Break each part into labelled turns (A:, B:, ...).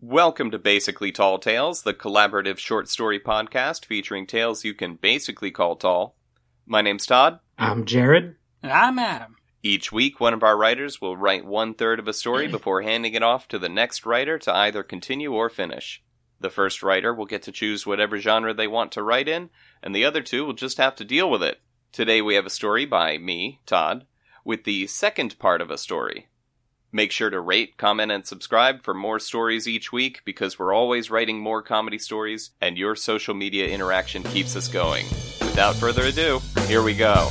A: Welcome to Basically Tall Tales, the collaborative short story podcast featuring tales you can basically call tall. My name's Todd.
B: I'm Jared.
C: And I'm Adam.
A: Each week, one of our writers will write one third of a story before handing it off to the next writer to either continue or finish. The first writer will get to choose whatever genre they want to write in, and the other two will just have to deal with it. Today we have a story by me, Todd, with the second part of a story. Make sure to rate, comment, and subscribe for more stories each week because we're always writing more comedy stories, and your social media interaction keeps us going. Without further ado, here we go.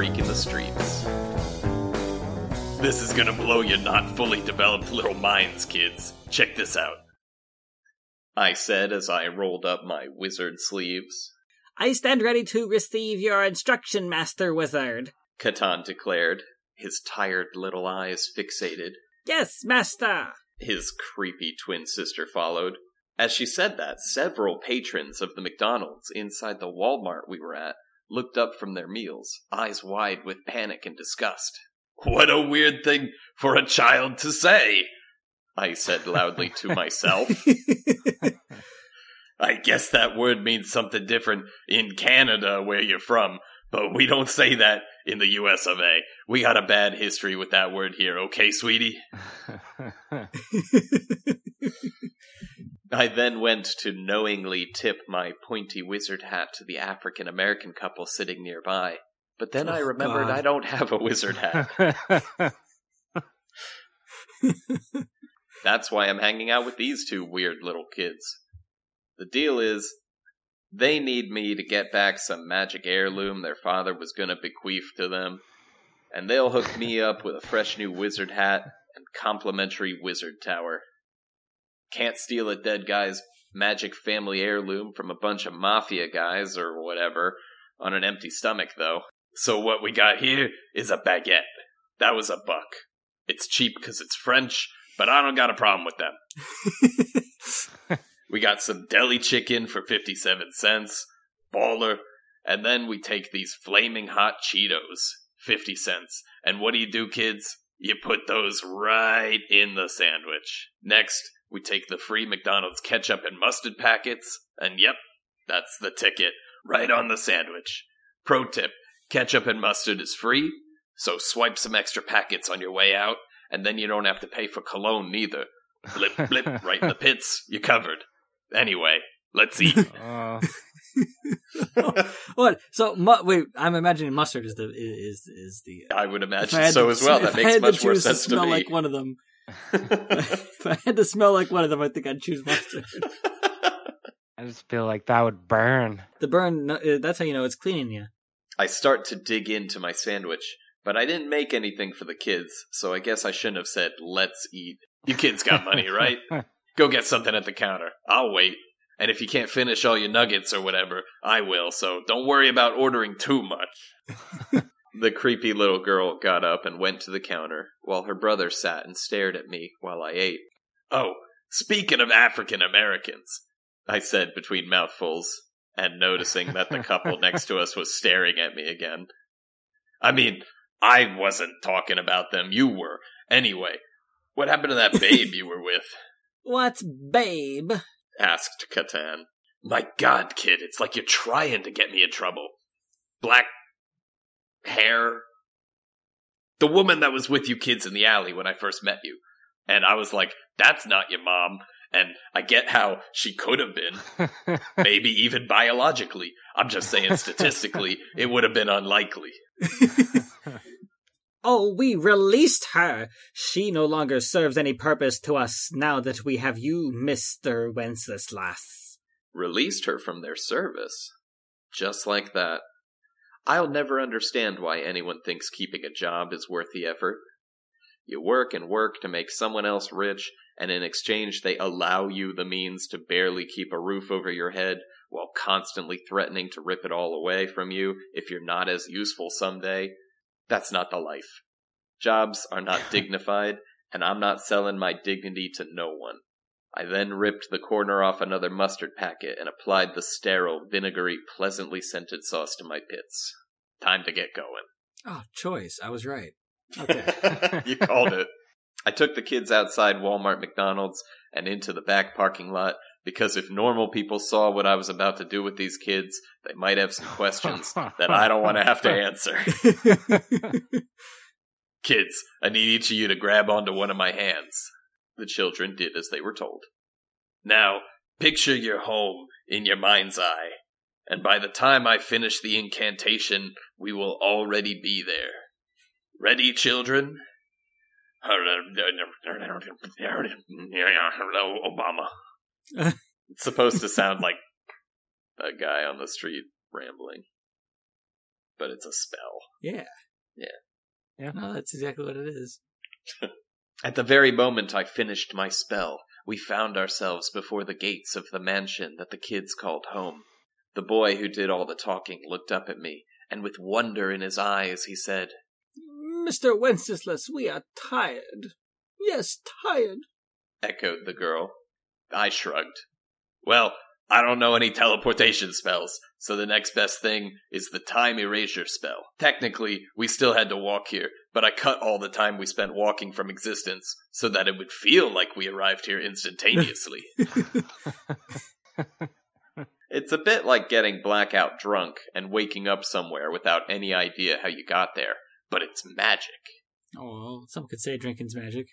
A: Freak in the Streets. This is gonna blow your not fully developed little minds, kids. Check this out. I said as I rolled up my wizard sleeves.
C: I stand ready to receive your instruction, Master Wizard.
A: Catan declared, his tired little eyes fixated.
C: Yes, Master.
A: His creepy twin sister followed. As she said that, several patrons of the McDonald's inside the Walmart we were at looked up from their meals, eyes wide with panic and disgust. What a weird thing for a child to say, I said loudly to myself. I guess that word means something different in Canada, where you're from, but we don't say that in the US of A. We got a bad history with that word here, okay, sweetie? I then went to knowingly tip my pointy wizard hat to the African American couple sitting nearby. But then I
C: Oh,
A: remembered
C: God.
A: I don't have a wizard hat. That's why I'm hanging out with these two weird little kids. The deal is, they need me to get back some magic heirloom their father was gonna bequeath to them, and they'll hook me up with a fresh new wizard hat and complimentary wizard tower. Can't steal a dead guy's magic family heirloom from a bunch of mafia guys or whatever on an empty stomach, though. So what we got here is a baguette. That was a buck. It's cheap because it's French, but I don't got a problem with them. We got some deli chicken for 57 cents, baller, and then we take these flaming hot Cheetos, 50 cents. And what do you do, kids? You put those right in the sandwich. Next, we take the free McDonald's ketchup and mustard packets, and yep, that's the ticket, right on the sandwich. Pro tip ketchup and mustard is free, so swipe some extra packets on your way out, and then you don't have to pay for cologne neither. Blip, blip, right in the pits, you're covered. Anyway, let's eat.
D: Uh,
C: what? So, mu- wait. I'm imagining mustard is the is is the.
A: I would imagine so
C: to-
A: as well.
C: if
A: That
C: I
A: makes
C: had
A: much
C: to
A: more
C: choose
A: sense
C: to
A: to
C: smell
A: me.
C: like one of them. if I had to smell like one of them, I think I'd choose mustard.
D: I just feel like that would burn.
C: The burn. no, uh, That's how you know it's cleaning you.
A: I start to dig into my sandwich, but I didn't make anything for the kids, so I guess I shouldn't have said, let's eat. You kids got money, right? Go get something at the counter. I'll wait. And if you can't finish all your nuggets or whatever, I will, so don't worry about ordering too much. The creepy little girl got up and went to the counter, while her brother sat and stared at me while I ate. Oh, speaking of African Americans, I said between mouthfuls, and noticing that the couple next to us was staring at me again. I mean, I wasn't talking about them, you were. Anyway, what happened to that babe you were with?
C: What's babe?
A: asked Catan. My god, kid, it's like you're trying to get me in trouble. Black hair. The woman that was with you kids in the alley when I first met you. And I was like, that's not your mom. And I get how she could have been, maybe even biologically. I'm just saying statistically, it would have been unlikely.
C: Oh, we released her. She no longer serves any purpose to us now that we have you, Mister Wenceslas.
A: Released her from their service. Just like that. I'll never understand why anyone thinks keeping a job is worth the effort. You work and work to make someone else rich, and in exchange they allow you the means to barely keep a roof over your head while constantly threatening to rip it all away from you if you're not as useful someday. That's not the life. Jobs are not dignified, and I'm not selling my dignity to no one. I then ripped the corner off another mustard packet and applied the sterile, vinegary, pleasantly scented sauce to my pits. Time to get going.
B: Oh, choice. I was right. Okay.
A: you called it. I took the kids outside Walmart McDonald's and into the back parking lot because if normal people saw what I was about to do with these kids, they might have some questions that I don't want to have to answer. Kids, I need each of you to grab onto one of my hands. The children did as they were told. Now, picture your home in your mind's eye, and by the time I finish the incantation, we will already be there. Ready, children? Obama. it's supposed to sound like a guy on the street rambling, but it's a spell.
B: yeah.
A: Yeah.
D: Yeah.
B: No, that's exactly what it is.
A: At the very moment I finished my spell, we found ourselves before the gates of the mansion that the kids called home. The boy who did all the talking looked up at me, and with wonder in his eyes he said,
B: Mr. Wenceslas, we are tired. Yes, tired.
A: echoed the girl. I shrugged. Well, I don't know any teleportation spells, so the next best thing is the time erasure spell. Technically, we still had to walk here, but I cut all the time we spent walking from existence so that it would feel like we arrived here instantaneously. it's a bit like getting blackout drunk and waking up somewhere without any idea how you got there, but it's magic.
B: Oh, well, some could say drinking's magic.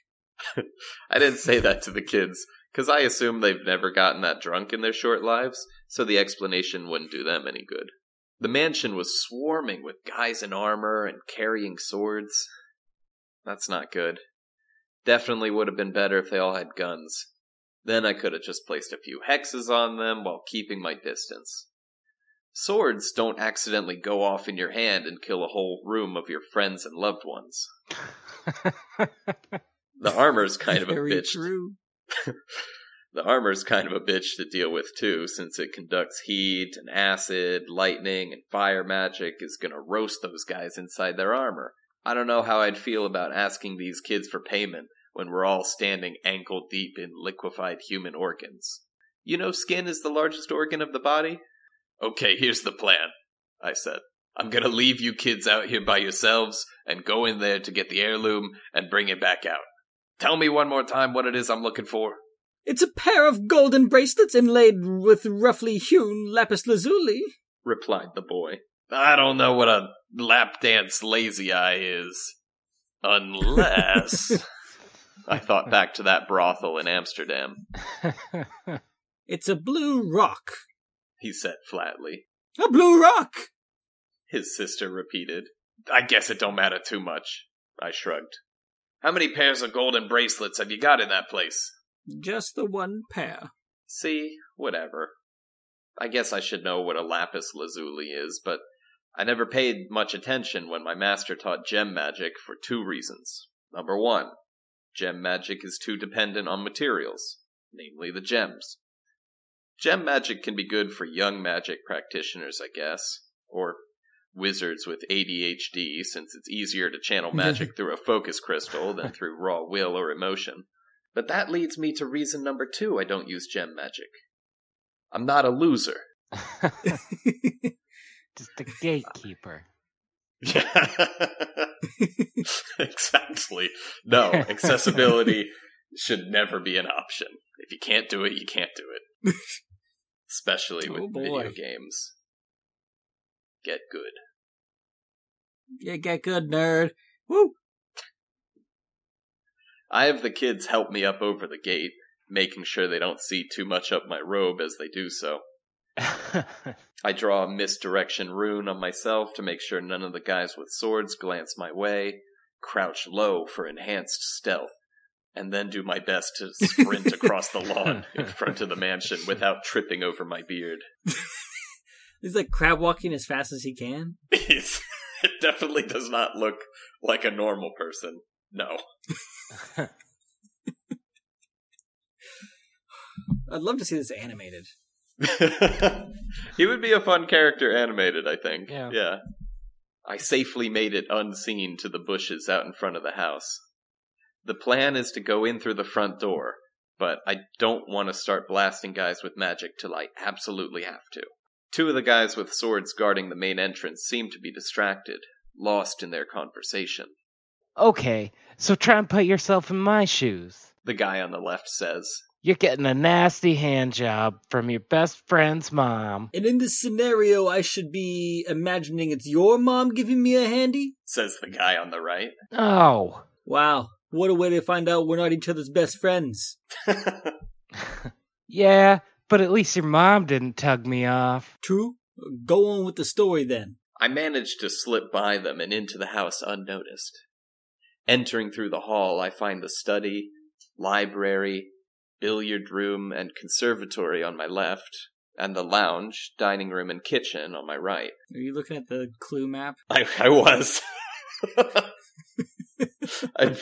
A: I didn't say that to the kids because I assume they've never gotten that drunk in their short lives, so the explanation wouldn't do them any good. The mansion was swarming with guys in armor and carrying swords. That's not good. Definitely would have been better if they all had guns. Then I could have just placed a few hexes on them while keeping my distance. Swords don't accidentally go off in your hand and kill a whole room of your friends and loved ones. The armor's kind of a
B: Very
A: bitch.
B: true.
A: The armor's kind of a bitch to deal with too, since it conducts heat and acid, lightning, and fire magic is gonna roast those guys inside their armor. I don't know how I'd feel about asking these kids for payment when we're all standing ankle deep in liquefied human organs. You know, skin is the largest organ of the body? Okay, here's the plan, I said. I'm gonna leave you kids out here by yourselves and go in there to get the heirloom and bring it back out. Tell me one more time what it is I'm looking for.
B: It's a pair of golden bracelets inlaid with roughly hewn lapis lazuli.
A: replied the boy. I don't know what a lap dance lazy eye is. Unless. I thought back to that brothel in Amsterdam,
B: It's a blue rock.
A: he said flatly.
B: A blue rock!
A: His sister repeated. I guess it don't matter too much. I shrugged. How many pairs of golden bracelets have you got in that place?
B: Just the one pair.
A: See, whatever. I guess I should know what a lapis lazuli is, but I never paid much attention when my master taught gem magic for two reasons. Number one, gem magic is too dependent on materials, namely the gems. Gem magic can be good for young magic practitioners, I guess, or wizards with ADHD, since it's easier to channel magic through a focus crystal than through raw will or emotion. But that leads me to reason number two I don't use gem magic. I'm not a loser.
D: Just a gatekeeper.
A: exactly. No, accessibility should never be an option. If you can't do it, you can't do it. Especially with
B: Oh, boy.
A: video games. Get good.
B: Yeah, get good, nerd. Woo!
A: I have the kids help me up over the gate, making sure they don't see too much up my robe as they do so. I draw a misdirection rune on myself to make sure none of the guys with swords glance my way, crouch low for enhanced stealth, and then do my best to sprint across the lawn in front of the mansion without tripping over my beard.
B: He's like crab walking as fast as he can.
A: It's, it definitely does not look like a normal person. No.
B: I'd love to see this animated.
A: he would be a fun character animated, I think.
D: Yeah.
A: Yeah. I safely made it unseen to the bushes out in front of the house. The plan is to go in through the front door, but I don't want to start blasting guys with magic till I absolutely have to. Two of the guys with swords guarding the main entrance seem to be distracted, lost in their conversation.
D: Okay, so try and put yourself in my shoes.
A: The guy on the left says,
D: You're getting a nasty hand job from your best friend's mom.
B: And in this scenario, I should be imagining it's your mom giving me a handy?
A: says the guy on the right.
D: Oh.
B: Wow, what a way to find out we're not each other's best friends.
D: Yeah, but at least your mom didn't tug me off.
B: True? Go on with the story then.
A: I managed to slip by them and into the house unnoticed. Entering through the hall, I find the study, library, billiard room, and conservatory on my left, and the lounge, dining room, and kitchen on my right.
B: Are you looking at the clue map?
A: I, I was. I,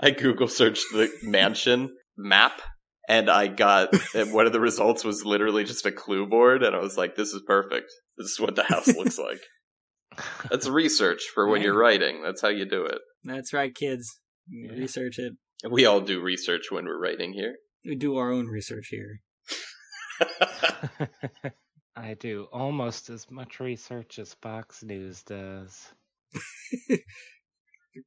A: I Google searched the mansion map, and I got and one of the results was literally just a clue board, and I was like, "This is perfect. This is what the house looks like." That's research for when you're writing. That's how you do it.
B: That's right, kids.
D: Yeah.
B: Research it.
A: We all do research when we're writing here.
B: We do our own research here.
D: I do almost as much research as Fox News does.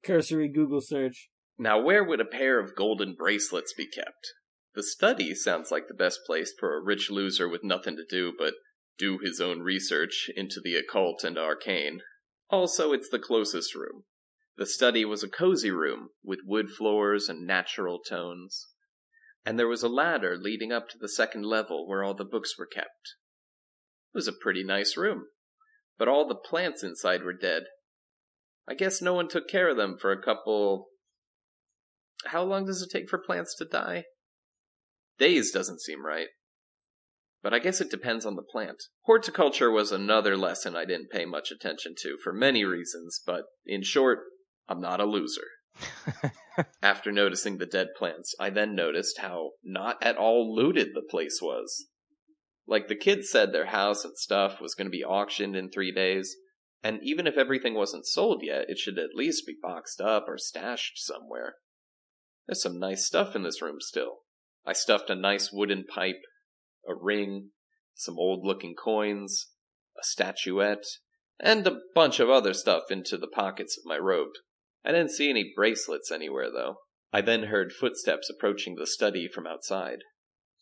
B: Cursory Google search.
A: now, where would a pair of golden bracelets be kept? The study sounds like the best place for a rich loser with nothing to do but do his own research into the occult and arcane. Also, it's the closest room. The study was a cozy room with wood floors and natural tones. And there was a ladder leading up to the second level where all the books were kept. It was a pretty nice room, but all the plants inside were dead. I guess no one took care of them for a couple. How long does it take for plants to die? Days doesn't seem right. But I guess it depends on the plant. Horticulture was another lesson I didn't pay much attention to for many reasons, but in short, I'm not a loser. After noticing the dead plants, I then noticed how not at all looted the place was. Like the kids said their house and stuff was going to be auctioned in three days, and even if everything wasn't sold yet, it should at least be boxed up or stashed somewhere. There's some nice stuff in this room still. I stuffed a nice wooden pipe, a ring, some old looking coins, a statuette, and a bunch of other stuff into the pockets of my robe. I didn't see any bracelets anywhere, though. I then heard footsteps approaching the study from outside.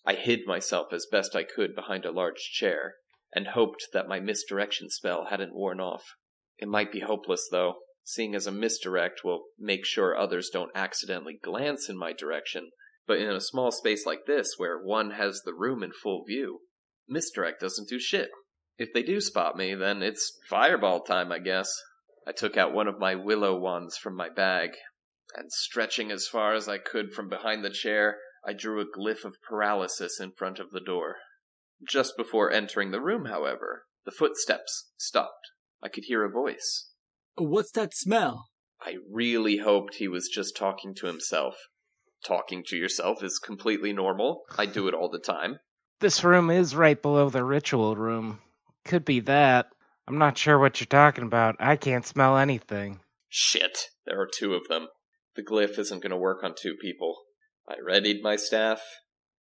A: I hid myself as best I could behind a large chair, and hoped that my misdirection spell hadn't worn off. It might be hopeless, though, seeing as a misdirect will make sure others don't accidentally glance in my direction, but in a small space like this, where one has the room in full view, misdirect doesn't do shit. If they do spot me, then it's fireball time, I guess. I took out one of my willow wands from my bag, and stretching as far as I could from behind the chair, I drew a glyph of paralysis in front of the door. Just before entering the room, however, the footsteps stopped. I could hear a voice.
B: What's that smell?
A: I really hoped he was just talking to himself. Talking to yourself is completely normal. I do it all the time.
D: This room is right below the ritual room. Could be that. I'm not sure what you're talking about. I can't smell anything.
A: Shit, there are two of them. The glyph isn't going to work on two people. I readied my staff,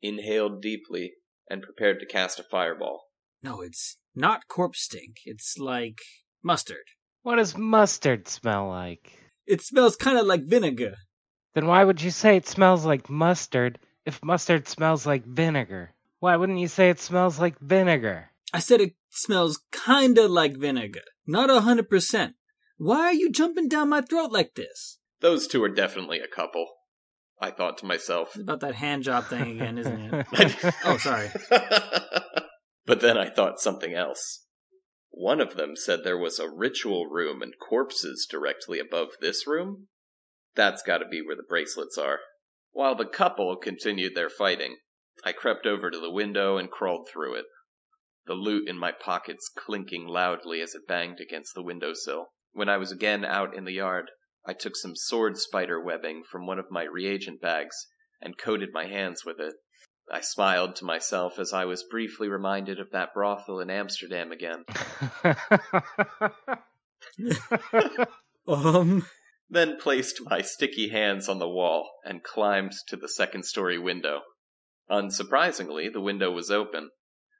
A: inhaled deeply, and prepared to cast a fireball.
B: No, it's not corpse stink. It's like mustard.
D: What does mustard smell like?
B: It smells kind of like vinegar.
D: Then why would you say it smells like mustard if mustard smells like vinegar? Why wouldn't you say it smells like vinegar?
B: I said it smells kinda like vinegar. Not a hundred percent. Why are you jumping down my throat like this?
A: Those two are definitely a couple. I thought to myself.
B: It's about that hand job thing again, isn't it? oh, sorry.
A: but then I thought something else. One of them said there was a ritual room and corpses directly above this room. That's gotta be where the bracelets are. While the couple continued their fighting, I crept over to the window and crawled through it, the loot in my pockets clinking loudly as it banged against the windowsill. When I was again out in the yard, I took some sword spider webbing from one of my reagent bags and coated my hands with it. I smiled to myself as I was briefly reminded of that brothel in Amsterdam again.
B: Um,
A: then placed my sticky hands on the wall and climbed to the second story window. Unsurprisingly, the window was open.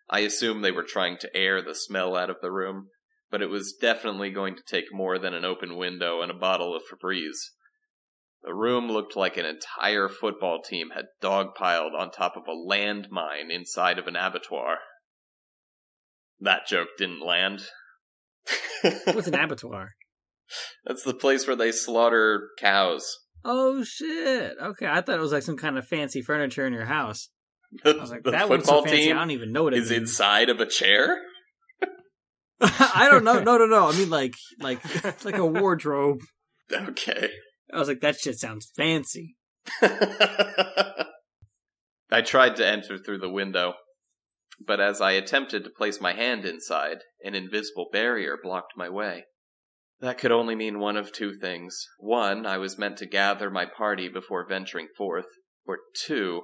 A: I assume they were trying to air the smell out of the room, but it was definitely going to take more than an open window and a bottle of Febreze. The room looked like an entire football team had dogpiled on top of a landmine inside of an abattoir. That joke didn't land.
B: what's an abattoir?
A: That's the place where they slaughter cows.
B: Oh shit! Okay, I thought it was like some kind of fancy furniture in your house. I was like,
A: the
B: that
A: football
B: so fancy.
A: team
B: I don't even know what it
A: is
B: means.
A: inside of a chair.
B: I don't know. No, no, no. I mean, like, like, like a wardrobe.
A: Okay.
B: I was like, that shit sounds fancy.
A: I tried to enter through the window, but as I attempted to place my hand inside, an invisible barrier blocked my way. That could only mean one of two things. One, I was meant to gather my party before venturing forth, or two,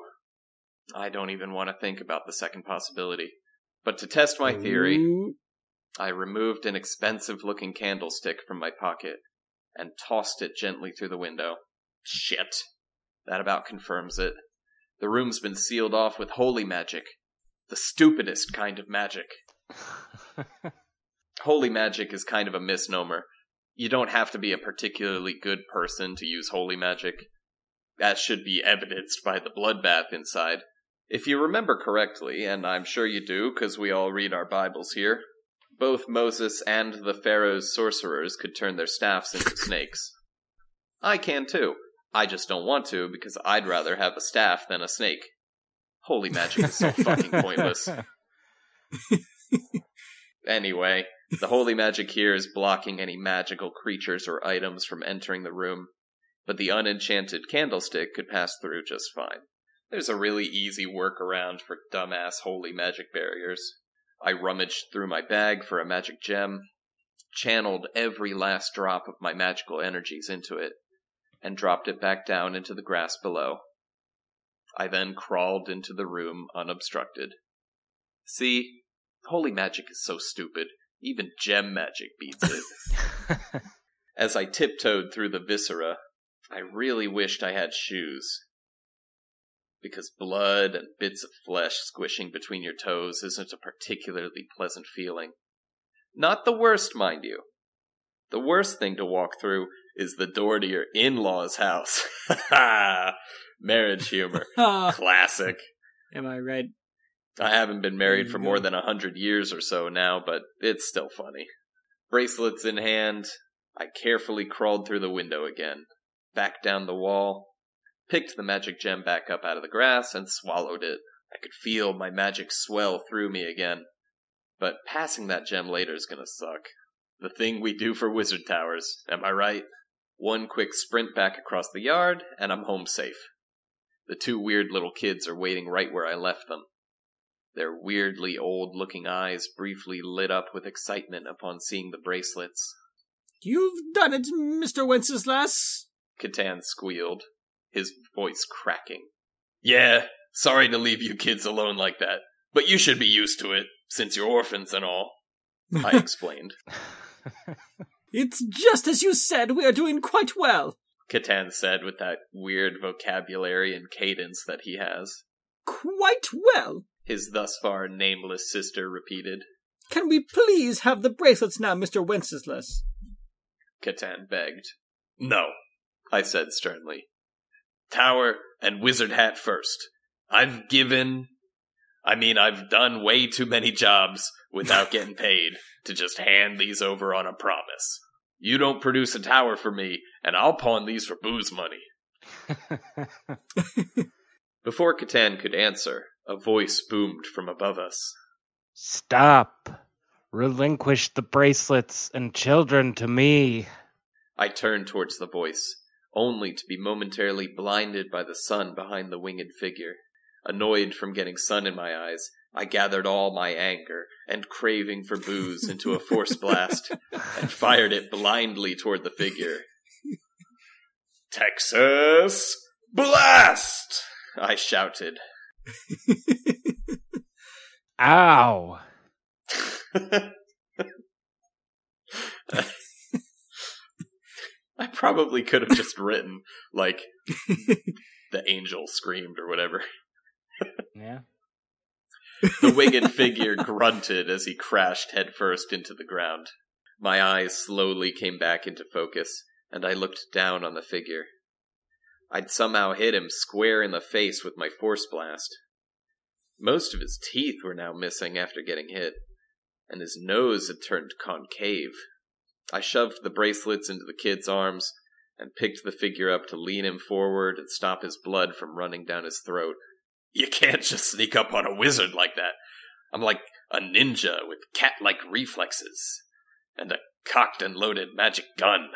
A: I don't even want to think about the second possibility. But to test my theory,
B: Ooh.
A: I removed an expensive looking candlestick from my pocket and tossed it gently through the window. Shit. That about confirms it. The room's been sealed off with holy magic. The stupidest kind of magic. Holy magic is kind of a misnomer. You don't have to be a particularly good person to use holy magic. That should be evidenced by the bloodbath inside. If you remember correctly, and I'm sure you do because we all read our Bibles here, both Moses and the Pharaoh's sorcerers could turn their staffs into snakes. I can too. I just don't want to because I'd rather have a staff than a snake. Holy magic is so fucking pointless. Anyway, the holy magic here is blocking any magical creatures or items from entering the room, but the unenchanted candlestick could pass through just fine. There's a really easy workaround for dumbass holy magic barriers. I rummaged through my bag for a magic gem, channeled every last drop of my magical energies into it, and dropped it back down into the grass below. I then crawled into the room unobstructed. See, holy magic is so stupid. Even gem magic beats it. As I tiptoed through the viscera, I really wished I had shoes. Because blood and bits of flesh squishing between your toes isn't a particularly pleasant feeling. Not the worst, mind you. The worst thing to walk through is the door to your in law's house. Marriage humor. Classic.
B: am I right?
A: I haven't been married for more than a hundred years or so now, but it's still funny. Bracelets in hand, I carefully crawled through the window again, back down the wall, picked the magic gem back up out of the grass, and swallowed it. I could feel my magic swell through me again. But passing that gem later is gonna suck. The thing we do for wizard towers, am I right? One quick sprint back across the yard, and I'm home safe. The two weird little kids are waiting right where I left them. Their weirdly old looking eyes briefly lit up with excitement upon seeing the bracelets.
B: You've done it, Mr. Wenceslas.
A: Catan squealed, his voice cracking. Yeah, sorry to leave you kids alone like that, but you should be used to it, since you're orphans and all, I explained.
B: It's just as you said, we are doing quite well.
A: Catan said with that weird vocabulary and cadence that he has.
B: Quite well.
A: His thus far nameless sister repeated.
B: Can we please have the bracelets now, Mr. Wenceslas?
A: Catan begged. No, I said sternly. Tower and wizard hat first. I've given. I mean, I've done way too many jobs without getting paid to just hand these over on a promise. You don't produce a tower for me, and I'll pawn these for booze money. Before Catan could answer, a voice boomed from above us.
D: Stop. Relinquish the bracelets and children to me.
A: I turned towards the voice, only to be momentarily blinded by the sun behind the winged figure. Annoyed from getting sun in my eyes, I gathered all my anger and craving for booze into a force blast and fired it blindly toward the figure. Texas Blast! I shouted.
D: Ow.
A: I probably could have just written like the angel screamed or whatever.
D: Yeah.
A: The winged figure grunted as he crashed headfirst into the ground. My eyes slowly came back into focus, and I looked down on the figure. I'd somehow hit him square in the face with my force blast. Most of his teeth were now missing after getting hit, and his nose had turned concave. I shoved the bracelets into the kid's arms and picked the figure up to lean him forward and stop his blood from running down his throat. You can't just sneak up on a wizard like that. I'm like a ninja with cat like reflexes and a cocked and loaded magic gun.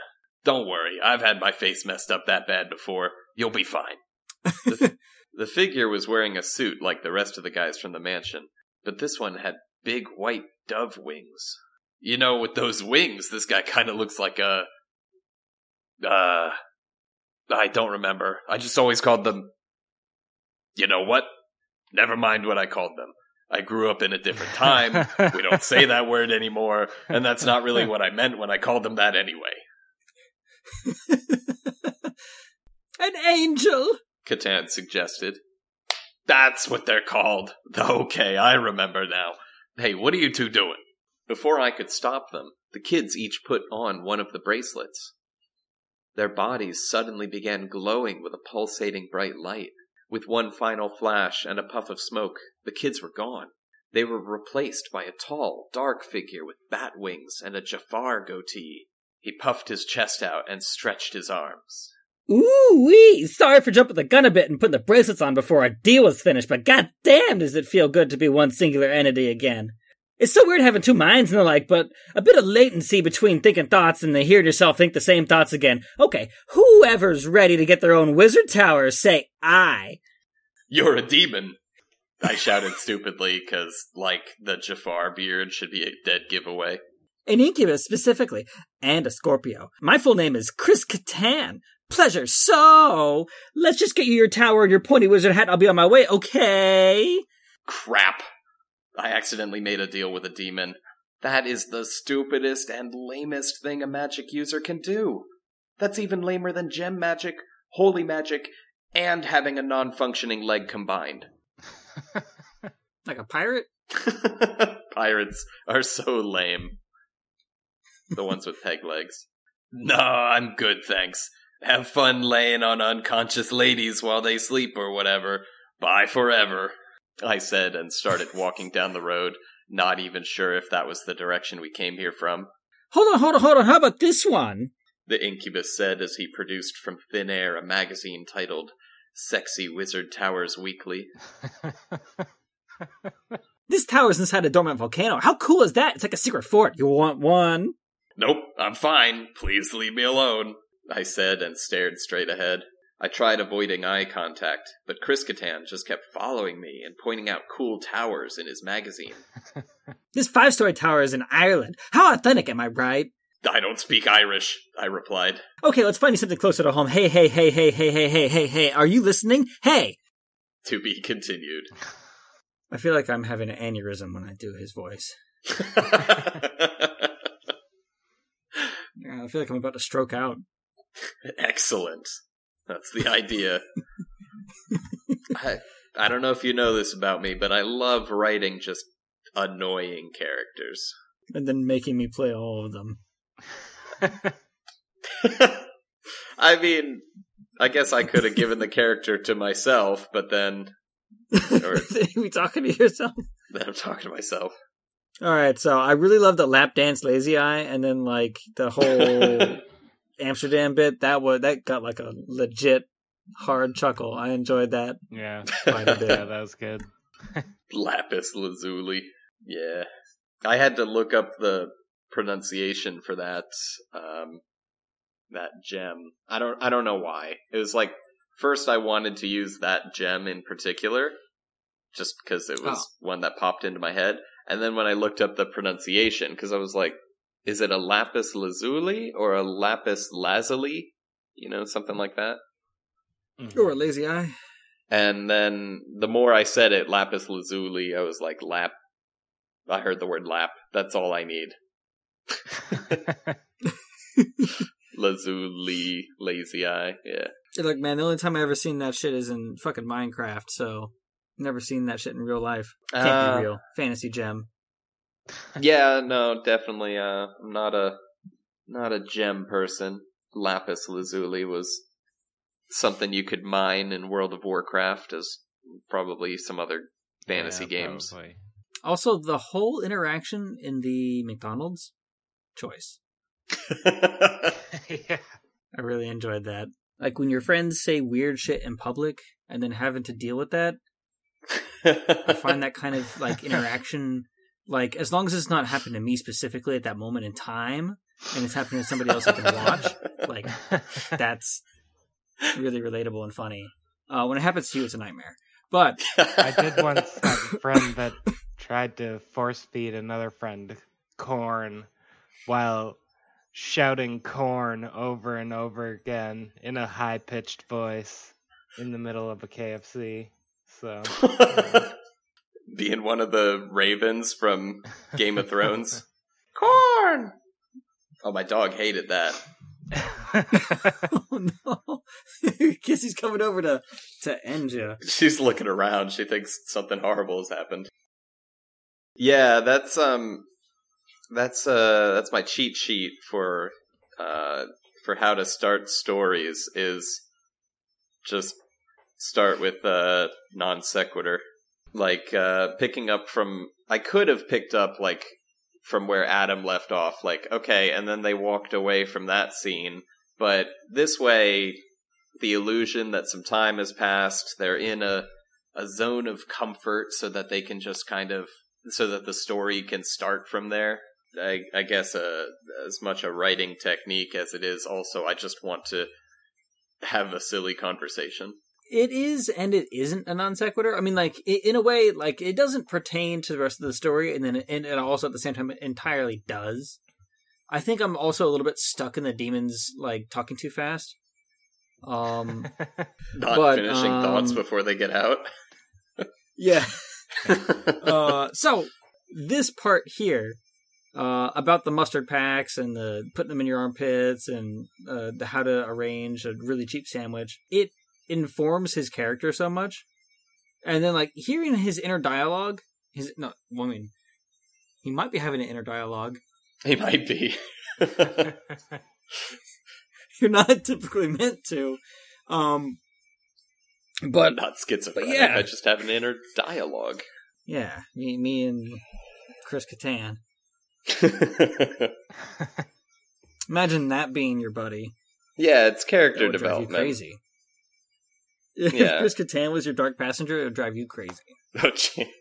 A: Don't worry, I've had my face messed up that bad before. You'll be fine. the, the figure was wearing a suit like the rest of the guys from the mansion, but this one had big white dove wings. You know, with those wings, this guy kind of looks like a. Uh. I don't remember. I just always called them. You know what? Never mind what I called them. I grew up in a different time. we don't say that word anymore, and that's not really what I meant when I called them that anyway.
B: An angel.
A: Catan suggested. That's what they're called. Okay, I remember now. Hey, what are you two doing? Before I could stop them, the kids each put on one of the bracelets. Their bodies suddenly began glowing with a pulsating bright light. With one final flash and a puff of smoke, the kids were gone. They were replaced by a tall, dark figure with bat wings and a Jafar goatee. He puffed his chest out and stretched his arms.
C: Ooh wee! Sorry for jumping the gun a bit and putting the bracelets on before our deal was finished, but goddamn does it feel good to be one singular entity again. It's so weird having two minds and the like, but a bit of latency between thinking thoughts and the hearing yourself think the same thoughts again. Okay, whoever's ready to get their own wizard tower, say I.
A: You're a demon! I shouted stupidly, because, like, the Jafar beard should be a dead giveaway.
C: An incubus specifically, and a Scorpio. My full name is Chris Catan. Pleasure. So, let's just get you your tower and your pointy wizard hat. I'll be on my way, okay?
A: Crap! I accidentally made a deal with a demon. That is the stupidest and lamest thing a magic user can do. That's even lamer than gem magic, holy magic, and having a non functioning leg combined.
B: Like a pirate?
A: Pirates are so lame. The ones with peg legs. No, I'm good, thanks. Have fun laying on unconscious ladies while they sleep or whatever. Bye forever. I said and started walking down the road, not even sure if that was the direction we came here from.
C: Hold on, hold on, hold on. How about this one?
A: The incubus said as he produced from thin air a magazine titled Sexy Wizard Towers Weekly.
C: This tower's inside a dormant volcano. How cool is that? It's like a secret fort. You want one?
A: Nope, I'm fine. Please leave me alone, I said and stared straight ahead. I tried avoiding eye contact, but Chris Catan just kept following me and pointing out cool towers in his magazine.
C: This five story tower is in Ireland. How authentic, am I right?
A: I don't speak Irish, I replied.
C: Okay, let's find you something closer to home. Hey, hey, hey, hey, hey, hey, hey, hey, hey. Are you listening? Hey!
A: To be continued.
B: I feel like I'm having an aneurysm when I do his voice. Yeah, I feel like I'm about to stroke out.
A: Excellent. That's the idea. I, I don't know if you know this about me, but I love writing just annoying characters.
B: And then making me play all of them.
A: I mean, I guess I could have given the character to myself, but then, or
B: we talking to yourself?
A: then I'm talking to myself.
B: All right, so I really love the lap dance lazy eye, and then like the whole Amsterdam bit. That was that got like a legit hard chuckle. I enjoyed that.
D: yeah,
B: Quite a bit.
D: yeah, that was good.
A: Lapis lazuli. Yeah. I had to look up the pronunciation for that um that gem. I don't I don't know why. It was like first I wanted to use that gem in particular just because it was one that popped into my head. And then when I looked up the pronunciation cuz I was like is it a lapis lazuli or a lapis lazuli? You know, something like that. Mm-hmm.
B: Or a lazy eye.
A: And then the more I said it, lapis lazuli, I was like, lap. I heard the word lap. That's all I need. Lazuli, lazy eye. Yeah.
B: Look, man, the only time I ever seen that shit is in fucking Minecraft. So never seen that shit in real life. Can't
A: Uh,
B: be real. Fantasy gem.
A: Yeah, no, definitely. Uh, I'm not a not a gem person. Lapis lazuli was something you could mine in World of Warcraft, as probably some other fantasy
D: Yeah,
A: games.
D: probably.
B: Also, the whole interaction in the McDonald's choice.
D: yeah.
B: I really enjoyed that. Like when your friends say weird shit in public and then having to deal with that. I find that kind of like interaction, like as long as it's not happened to me specifically at that moment in time, and it's happening to somebody else I can watch, like that's really relatable and funny. Uh, when it happens to you, it's a nightmare. But
D: I did once have a friend that tried to force feed another friend corn while shouting corn over and over again in a high pitched voice in the middle of a KFC. So
A: Being one of the ravens from Game of Thrones. Corn. Oh, my dog hated that.
B: oh no, Kissy's coming over to to end you.
A: She's looking around. She thinks something horrible has happened. Yeah, that's um, that's uh, that's my cheat sheet for uh for how to start stories is just start with uh non sequitur, like uh picking up from. I could have picked up like from where Adam left off, like okay, and then they walked away from that scene, but this way the illusion that some time has passed. They're in a a zone of comfort so that they can just kind of so that the story can start from there. I, I guess uh, as much a writing technique as it is also I just want to have a silly conversation.
B: It is and it isn't a non sequitur. I mean, like i in a way, like it doesn't pertain to the rest of the story, and then it, and it also at the same time it entirely does. I think I'm also a little bit stuck in the demons like talking too fast. Um,
A: Not
B: But,
A: finishing thoughts
B: um,
A: before they get out.
B: yeah. uh, so this part here uh, about the mustard packs and the putting them in your armpits and uh, the how to arrange a really cheap sandwich it informs his character so much and then like hearing his inner dialogue his no well, i mean he might be having an inner dialogue
A: he might be.
B: you're not typically meant to um but
A: not schizophrenic.
B: yeah.
A: I just have an inner dialogue.
B: yeah me, me and chris Kattan. imagine that being your buddy
A: yeah, it's character
B: would drive you
A: development.
B: crazy. If
A: Yeah.
B: Chris Kattan was your dark passenger, it would drive you crazy.
A: Oh, gee.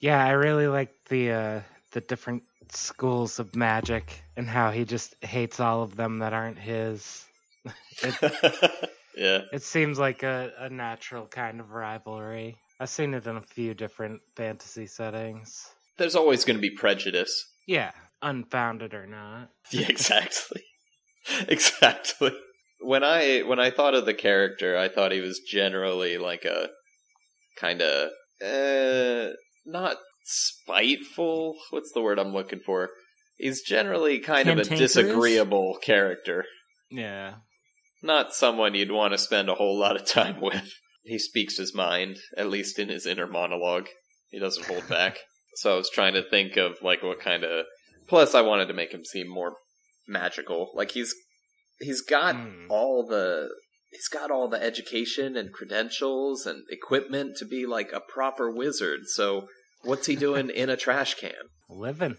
D: yeah, I really like the uh, the different schools of magic and how he just hates all of them that aren't his. It,
A: yeah.
D: it seems like a, a natural kind of rivalry. I've seen it in a few different fantasy settings.
A: There's always going to be prejudice.
D: Yeah, unfounded or not.
A: Yeah, exactly. exactly. When I when I thought of the character, I thought he was generally like a kind of uh not spiteful. What's the word I'm looking for? He's generally kind of a disagreeable character.
D: Yeah.
A: Not someone you'd want to spend a whole lot of time with. He speaks his mind, at least in his inner monologue. He doesn't hold back. So I was trying to think of like what kind of plus I wanted to make him seem more magical. Like he's he's got
D: Hmm.
A: all the he's got all the education and credentials and equipment to be like a proper wizard. So what's he doing in a trash can?
D: Living.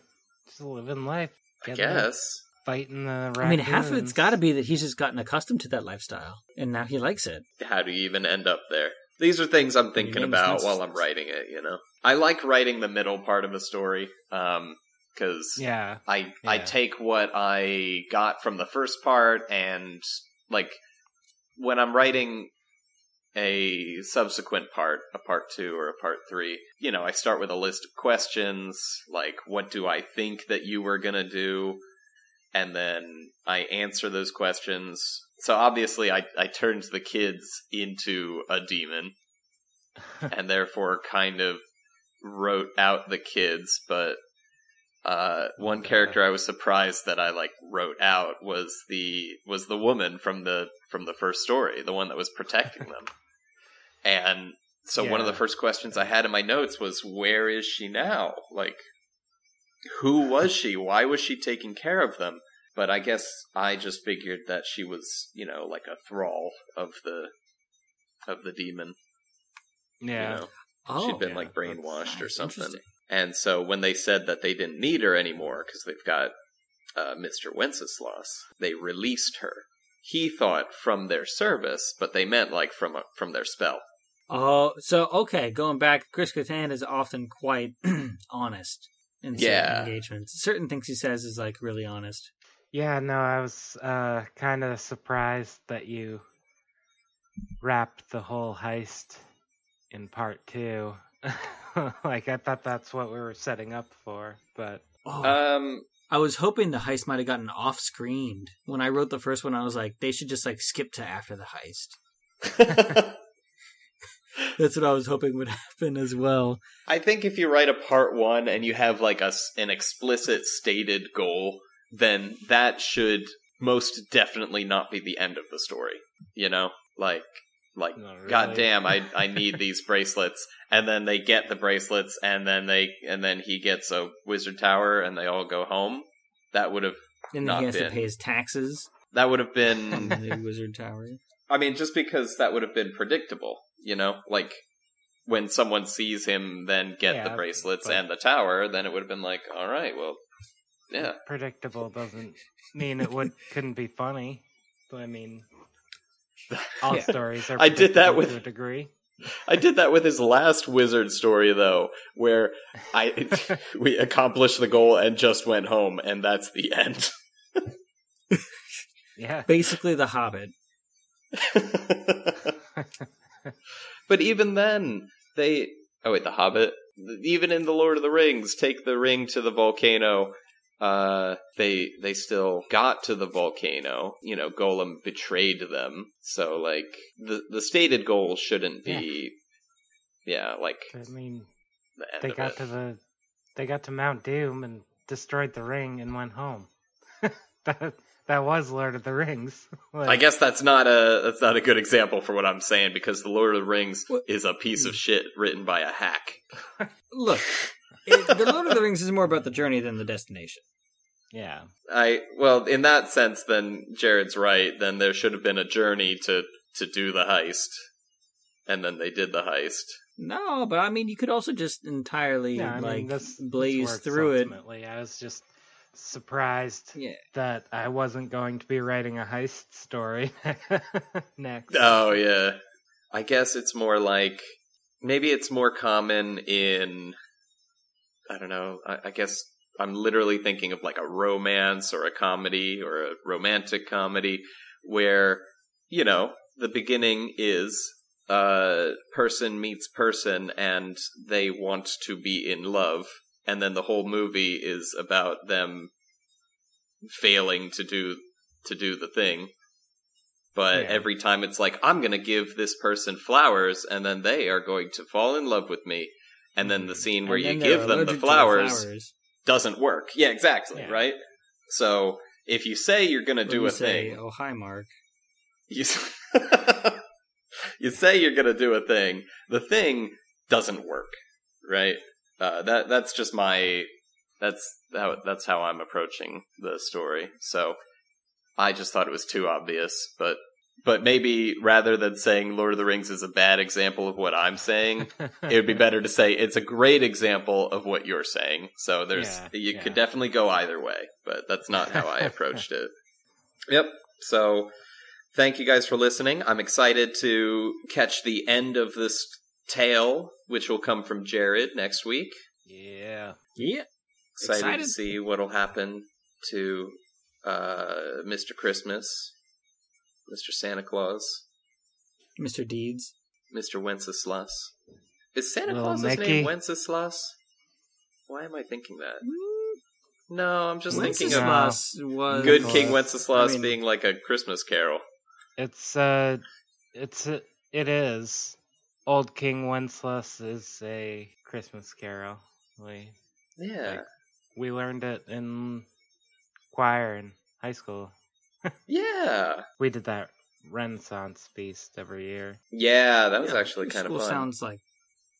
D: Just living life.
A: I
D: Getting up,
A: guess.
D: Fighting the
B: I mean, half of it's got to be that he's just gotten accustomed to that lifestyle, and now he likes it.
A: how do you even end up there? These are things I'm thinking about while I'm writing it, you know. I like writing the middle part of a story um cuz
D: Yeah.
A: I I take what I got from the first part and like when I'm writing a subsequent part, a part 2 or a part 3, you know, I start with a list of questions like what do I think that you were going to do? and then I answer those questions. So obviously, I I turned the kids into a demon, and therefore kind of wrote out the kids, but uh, one character I was surprised that I like wrote out was the was the woman from the from the first story, the one that was protecting them. and so one of the first questions I had in my notes was where is she now? Like who was she? Why was she taking care of them? But I guess I just figured that she was, you know, like a thrall of the of the demon. you
D: Yeah.
A: know?
B: Oh,
A: She'd been
D: yeah,
A: like brainwashed or something.
B: Interesting.
A: And so when they said that they didn't need her anymore because they've got uh, Mr. Wenceslas, they released her. He thought from their service, but they meant like from a, from their spell.
B: Oh, so okay, going back, Chris Kattan is often quite honest in certain
A: Yeah.
B: engagements. Certain things he says is like really honest.
D: Yeah, no, I was uh, kind of surprised that you wrapped the whole heist in part two. like, I thought that's what we were setting up for, but
B: Oh,
A: Um,
B: I was hoping the heist might have gotten off screened. When I wrote the first one, I was like, they should just like skip to after the heist. That's what I was hoping would happen as well.
A: I think if you write a part one and you have like a s an explicit stated goal, then that should most definitely not be the end of the story. You know, like like
D: not really.
A: God damn, I I need these bracelets, and then they get the bracelets, and then they and then he gets a wizard tower, and they all go home. That would have
B: And then
A: Not
B: he has
A: been.
B: to pay his taxes
A: that would have been.
B: the wizard tower.
A: I mean, just because that would have been predictable. You know, like when someone sees him then get the bracelets
D: but-
A: and the tower, then it would have been like, all right, well, yeah.
D: predictable doesn't mean it would couldn't be funny. But I mean, all
B: Yeah.
D: stories are.
A: I did that with-
D: a degree.
A: I did that with his last wizard story though, where I we accomplished the goal and just went home, and that's the end.
D: Yeah.
B: Basically, The Hobbit.
A: but even then, they oh wait, the Hobbit. Even in the Lord of the Rings, take the ring to the volcano. Uh, they they still got to the volcano. You know, Gollum betrayed them, so like the the stated goal shouldn't be, yeah, like
D: I mean,
A: the end
D: they got
A: it.
D: to the they got to Mount Doom and destroyed the ring and went home. that that was Lord of the Rings. Like,
A: I guess that's not a that's not a good example for what I'm saying because the Lord of the Rings
B: What?
A: is a piece of shit written by a hack.
B: Look, it, The Lord of the Rings is more about the journey than the destination.
D: Yeah.
A: I well, in that sense, then Jared's right. Then there should have been a journey to to do the heist, and then they did the heist.
B: No, but I mean, you could also just entirely
D: Yeah,
B: like
D: mean, this, this
B: blaze
D: works
B: through it.
D: ultimately. I was just surprised
B: Yeah,
D: that I wasn't going to be writing a heist story next.
A: Oh yeah, I guess it's more like maybe it's more common in I don't know. I, I guess I'm literally thinking of like a romance or a comedy or a romantic comedy where you know the beginning is uh person meets person and they want to be in love and then the whole movie is about them failing to do to do the thing but
D: Yeah.
A: every time it's like i'm going to give this person flowers and then they are going to fall in love with me and then the scene where you give them the
B: allergic to
A: flowers,
B: flowers.
A: doesn't work yeah exactly
D: Yeah.
A: right so if you say you're going to do
B: you
A: a
B: say,
A: thing
B: "Oh, hi, Mark."
A: you, you say you're going to do a thing the thing doesn't work right uh, that that's just my that's how that's how i'm approaching the story so i just thought it was too obvious but but maybe rather than saying lord of the rings is a bad example of what i'm saying it would be better to say it's a great example of what you're saying. So there's
D: Yeah,
A: you
D: yeah.
A: could definitely go either way but that's not how i approached it. Yep. So thank you guys for listening. I'm excited to catch the end of this tale which will come from jared next week.
D: Yeah.
B: Yeah,
A: excited, to see what'll happen to uh, mr christmas mr santa claus
B: Mr. Deeds.
A: mr wenceslas is santa
D: Little
A: claus's
D: Mickey.
A: name wenceslas why am i thinking that no i'm just thinking of
B: Wenceslas was
A: good
D: Wenceslas.
A: king wenceslas
B: I mean-
A: being like a christmas carol
D: It's uh it's uh, it is. Old King Wenceslas is a Christmas carol. We
A: Yeah.
D: Like- we learned it in choir in high school.
A: Yeah.
D: We did that Renaissance feast every year.
A: Yeah, that was
B: Yeah,
A: actually kind of
B: school
A: fun.
B: sounds like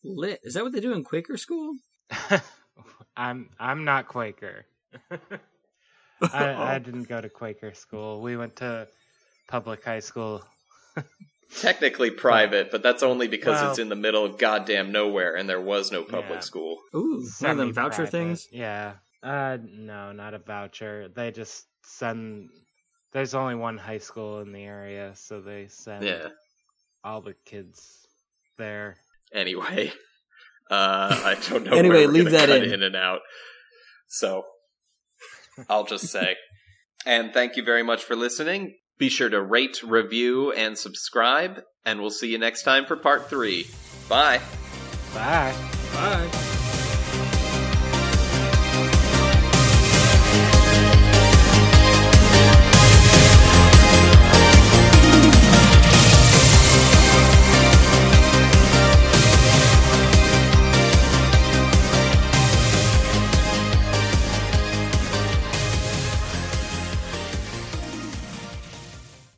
B: lit. Is that what they do in Quaker school?
D: I'm I'm not Quaker. I, I didn't go to Quaker school. We went to public high school.
A: Technically private, but that's only because
D: Well-
A: it's in the middle of goddamn nowhere and there was no public
D: Yeah.
A: school.
B: Ooh, one of them voucher things.
D: Yeah. Uh, no, not a voucher. They just send. There's only one high school in the area, so they send
A: Yeah.
D: all the kids there.
A: Anyway, uh, I don't know.
B: Anyway,
A: where
B: leave that
A: cut
B: in.
A: in and out. So, I'll just say, and thank you very much for listening. Be sure to rate, review, and subscribe, and we'll see you next time for part three. Bye.
D: Bye.
B: Bye.